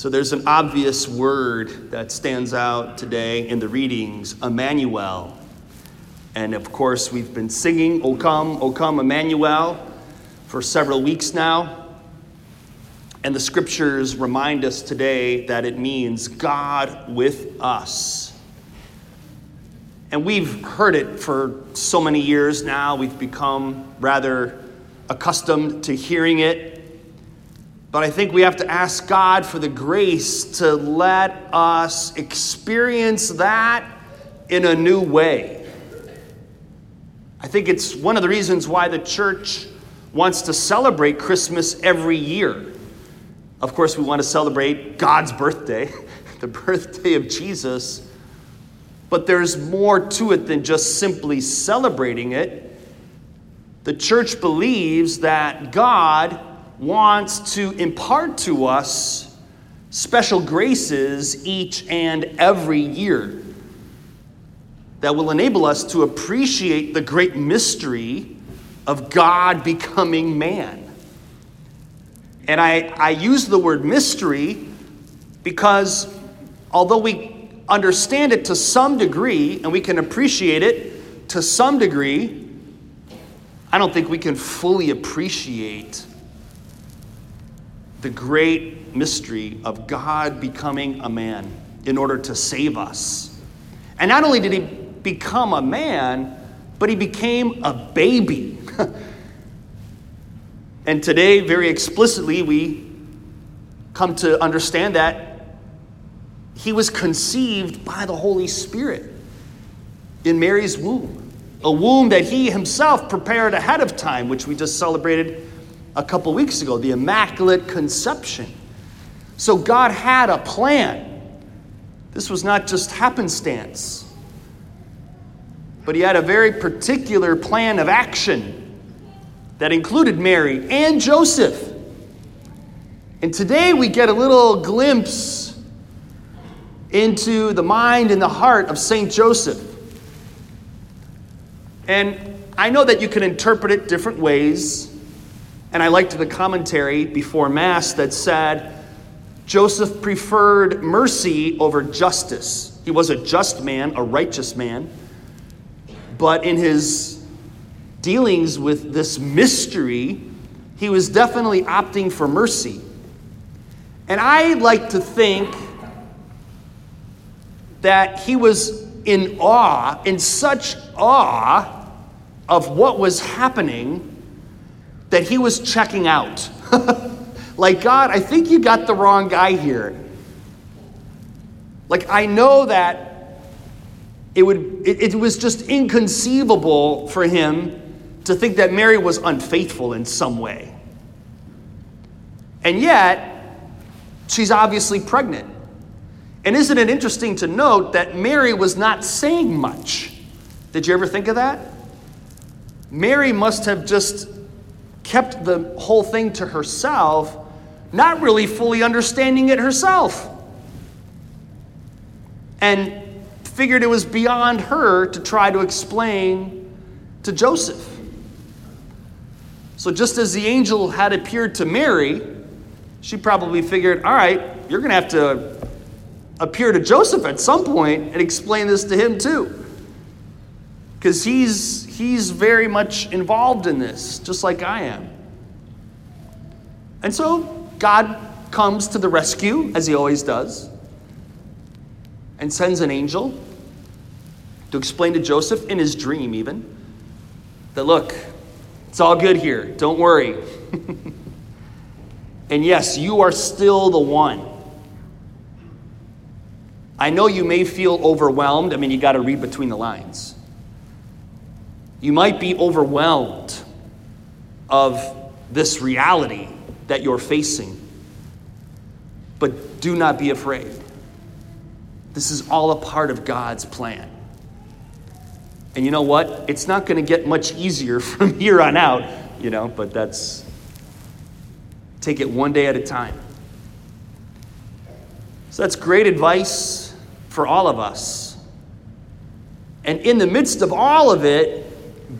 So there's an obvious word that stands out today in the readings Emmanuel. And of course, we've been singing O come, O come, Emmanuel for several weeks now. And the scriptures remind us today that it means God with us. And we've heard it for so many years now, we've become rather accustomed to hearing it but I think we have to ask God for the grace to let us experience that in a new way. I think it's one of the reasons why the church wants to celebrate Christmas every year. Of course, we want to celebrate God's birthday, the birthday of Jesus. But there's more to it than just simply celebrating it. The church believes that God wants to impart to us special graces each and every year that will enable us to appreciate the great mystery of God becoming man. And I, I use the word mystery because although we understand it to some degree and we can appreciate it to some degree, I don't think we can fully appreciate the great mystery of God becoming a man in order to save us. And not only did he become a man, but he became a baby. and today, very explicitly, we come to understand that he was conceived by the Holy Spirit in Mary's womb, a womb that he himself prepared ahead of time, which we just celebrated a couple weeks ago the Immaculate Conception. So God had a plan. This was not just happenstance, but He had a very particular plan of action that included Mary and Joseph. And today we get a little glimpse into the mind and the heart of St. Joseph. And I know that you can interpret it different ways. And I liked the commentary before Mass that said Joseph preferred mercy over justice. He was a just man, a righteous man, but in his dealings with this mystery, he was definitely opting for mercy. And I like to think that he was in awe, in such awe of what was happening that he was checking out. like, God, I think you got the wrong guy here. Like, I know that it, would, it, it was just inconceivable for him to think that Mary was unfaithful in some way. And yet, she's obviously pregnant. And isn't it interesting to note that Mary was not saying much? Did you ever think of that? Mary must have just kept the whole thing to herself, not really fully understanding it herself. And figured it was beyond her to try to explain to Joseph. So, just as the angel had appeared to Mary, she probably figured, all right, you're going to have to appear to Joseph at some point and explain this to him too. Because he's he's very much involved in this, just like I am. And so God comes to the rescue, as he always does, and sends an angel to explain to Joseph, in his dream even, that look, it's all good here, don't worry. and yes, you are still the one. I know you may feel overwhelmed. I mean, you got to read between the lines. You might be overwhelmed of this reality that you're facing. But do not be afraid. This is all a part of God's plan. And you know what? It's not going to get much easier from here on out, you know, but that's take it one day at a time. So that's great advice for all of us. And in the midst of all of it,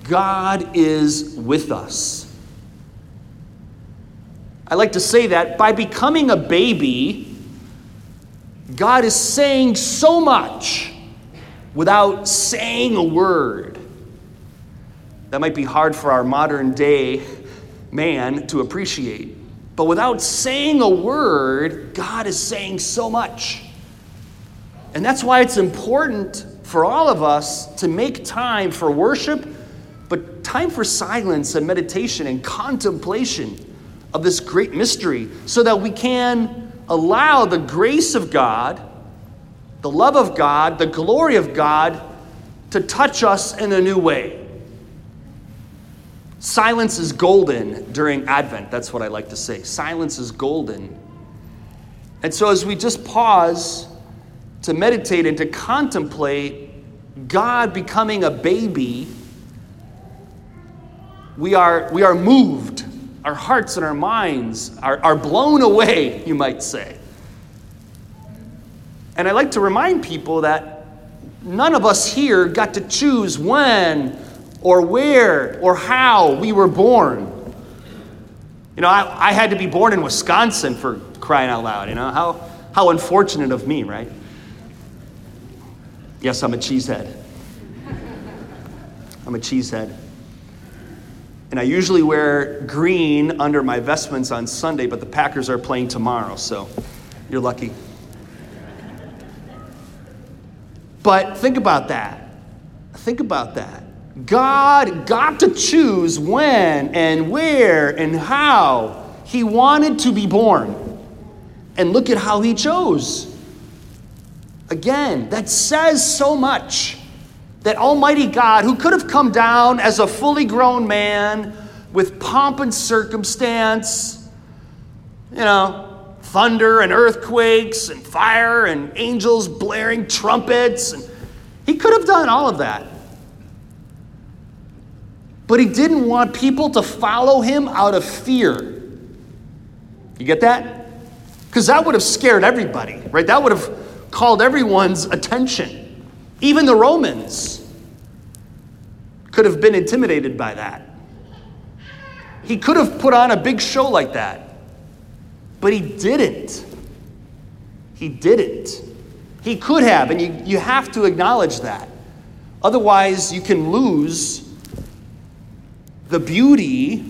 God is with us. I like to say that by becoming a baby, God is saying so much without saying a word. That might be hard for our modern day man to appreciate. But without saying a word, God is saying so much. And that's why it's important for all of us to make time for worship, but time for silence and meditation and contemplation of this great mystery so that we can allow the grace of God, the love of God, the glory of God to touch us in a new way. Silence is golden during Advent. That's what I like to say. Silence is golden. And so, as we just pause to meditate and to contemplate God becoming a baby, we are, we are moved. Our hearts and our minds are, are blown away, you might say. And I like to remind people that none of us here got to choose when or where or how we were born. You know, I, I had to be born in Wisconsin for crying out loud. You know, how, how unfortunate of me, right? Yes, I'm a cheesehead. I'm a cheesehead. And I usually wear green under my vestments on Sunday, but the Packers are playing tomorrow, so you're lucky. But think about that. Think about that. God got to choose when and where and how he wanted to be born. And look at how he chose. Again, that says so much that Almighty God, who could have come down as a fully grown man with pomp and circumstance, you know, thunder and earthquakes and fire and angels blaring trumpets, and he could have done all of that. But he didn't want people to follow him out of fear. You get that? Because that would have scared everybody, right? That would have called everyone's attention. Even the Romans could have been intimidated by that. He could have put on a big show like that, but he didn't. He didn't. He could have, and you, you have to acknowledge that. Otherwise, you can lose the beauty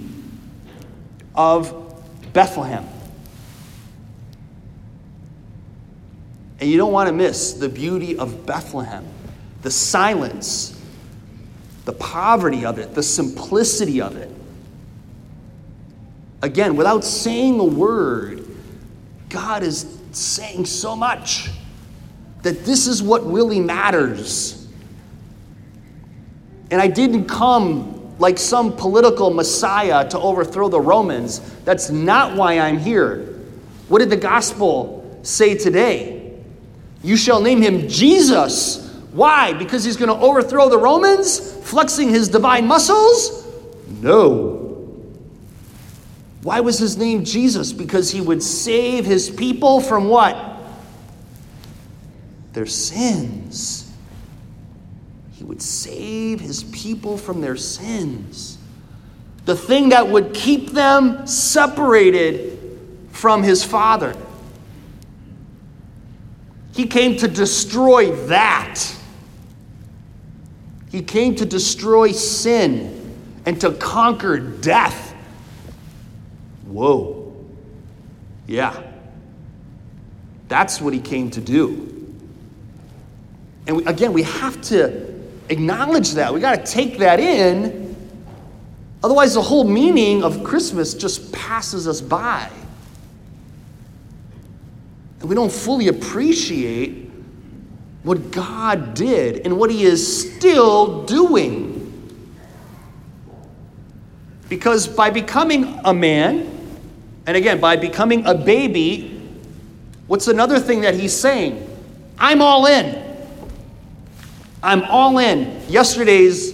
of Bethlehem. And you don't want to miss the beauty of Bethlehem, the silence, the poverty of it, the simplicity of it. Again, without saying a word, God is saying so much that this is what really matters. And I didn't come like some political messiah to overthrow the Romans. That's not why I'm here. What did the gospel say today? You shall name him Jesus. Why? Because he's going to overthrow the Romans, flexing his divine muscles? No. Why was his name Jesus? Because he would save his people from what? Their sins. He would save his people from their sins. The thing that would keep them separated from his Father. He came to destroy that. He came to destroy sin and to conquer death. Whoa. Yeah. That's what he came to do. And we, again, we have to acknowledge that. We got to take that in. Otherwise, the whole meaning of Christmas just passes us by. And we don't fully appreciate what God did and what He is still doing. Because by becoming a man, and again, by becoming a baby, what's another thing that He's saying? I'm all in. I'm all in. Yesterday's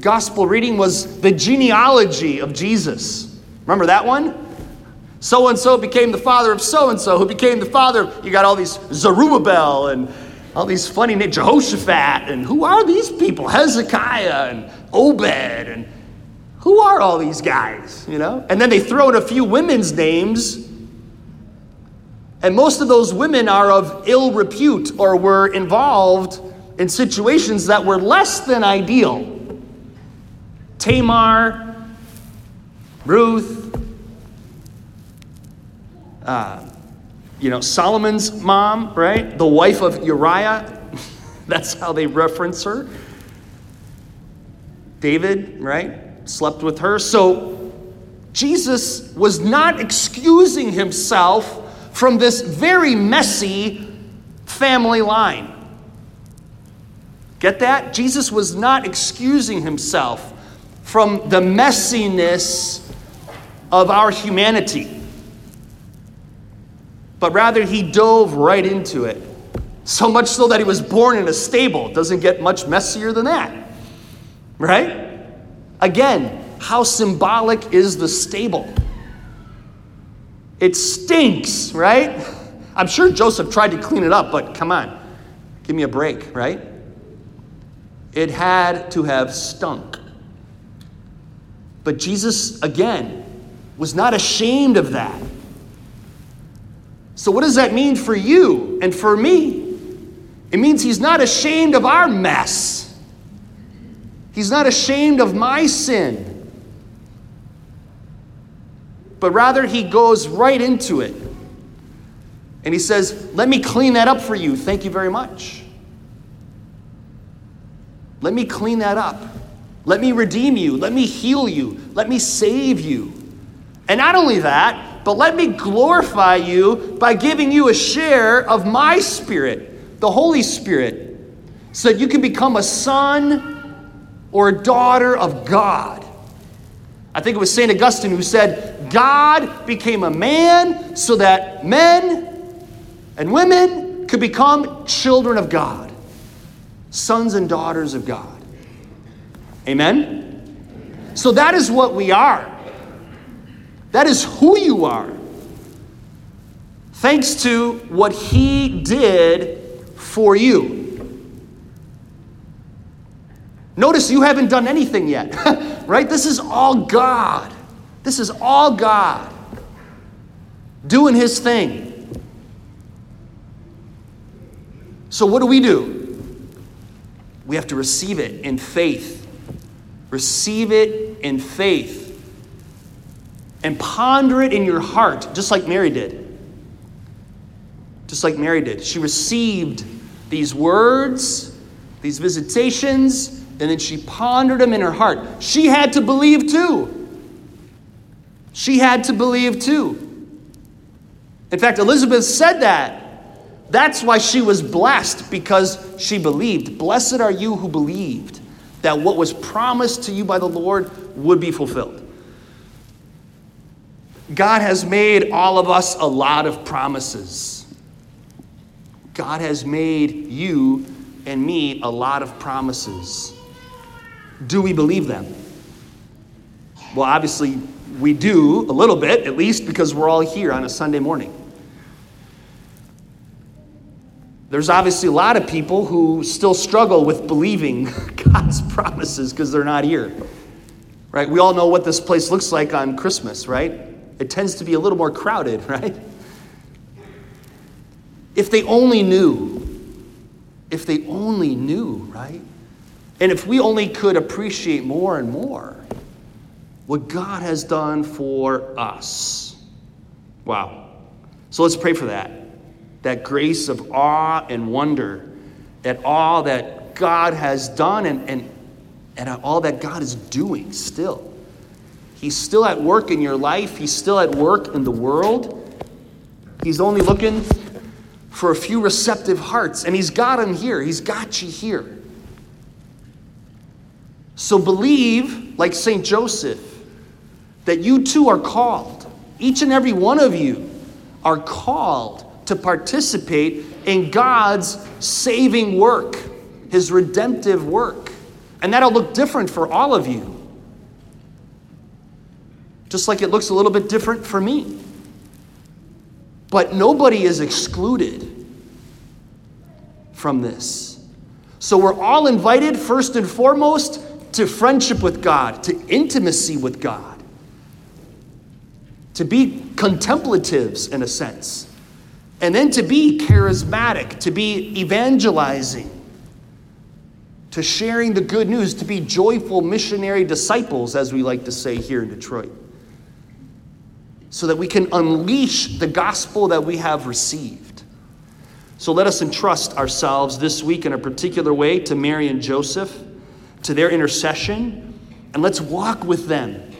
gospel reading was the genealogy of Jesus. Remember that one? So and so became the father of so and so, who became the father. of, You got all these Zerubbabel and all these funny names, Jehoshaphat, and who are these people? Hezekiah and Obed, and who are all these guys? You know? And then they throw in a few women's names And most of those women are of ill repute or were involved in situations that were less than ideal. Tamar, Ruth, uh, you know, Solomon's mom, right? The wife of Uriah. That's how they reference her. David, right? Slept with her. So Jesus was not excusing himself from this very messy family line. Get that? Jesus was not excusing himself from the messiness of our humanity, but rather he dove right into it. So much so that he was born in a stable. Doesn't get much messier than that. Right? Again, how symbolic is the stable? It stinks, right? I'm sure Joseph tried to clean it up, but come on, give me a break, right? It had to have stunk. But Jesus, again, was not ashamed of that. So, what does that mean for you and for me? It means he's not ashamed of our mess, he's not ashamed of my sin. But rather, he goes right into it. And he says, Let me clean that up for you. Thank you very much. Let me clean that up. Let me redeem you. Let me heal you. Let me save you. And not only that, but let me glorify you by giving you a share of my spirit, the Holy Spirit, so that you can become a son or a daughter of God. I think it was St. Augustine who said, God became a man so that men and women could become children of God, sons and daughters of God. Amen? So that is what we are. That is who you are. Thanks to what He did for you. Notice you haven't done anything yet, right? This is all God. This is all God doing His thing. So, what do we do? We have to receive it in faith. Receive it in faith. And ponder it in your heart, just like Mary did. Just like Mary did. She received these words, these visitations, and then she pondered them in her heart. She had to believe too. She had to believe too. In fact, Elizabeth said that. That's why she was blessed, because she believed. Blessed are you who believed that what was promised to you by the Lord would be fulfilled. God has made all of us a lot of promises. God has made you and me a lot of promises. Do we believe them? Well, obviously, we do a little bit, at least because we're all here on a Sunday morning. There's obviously a lot of people who still struggle with believing God's promises because they're not here. Right? We all know what this place looks like on Christmas, right? It tends to be a little more crowded, right? If they only knew, if they only knew, right? And if we only could appreciate more and more what God has done for us. Wow. So let's pray for that that grace of awe and wonder at all that God has done and, and, and all that God is doing still. He's still at work in your life, He's still at work in the world. He's only looking for a few receptive hearts, and He's got them here. He's got you here. So believe, like St. Joseph, that you too are called. Each and every one of you are called to participate in God's saving work, His redemptive work. And that'll look different for all of you. Just like it looks a little bit different for me. But nobody is excluded from this. So we're all invited, first and foremost, to friendship with God, to intimacy with God, to be contemplatives in a sense And then to be charismatic, to be evangelizing, to sharing the good news, to be joyful missionary disciples, as we like to say here in Detroit, so that we can unleash the gospel that we have received. So let us entrust ourselves this week in a particular way to Mary and Joseph, to their intercession, and let's walk with them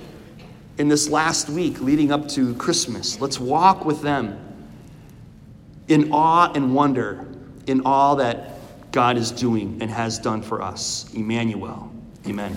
in this last week leading up to Christmas. Let's walk with them in awe and wonder in all that God is doing and has done for us. Emmanuel. Amen.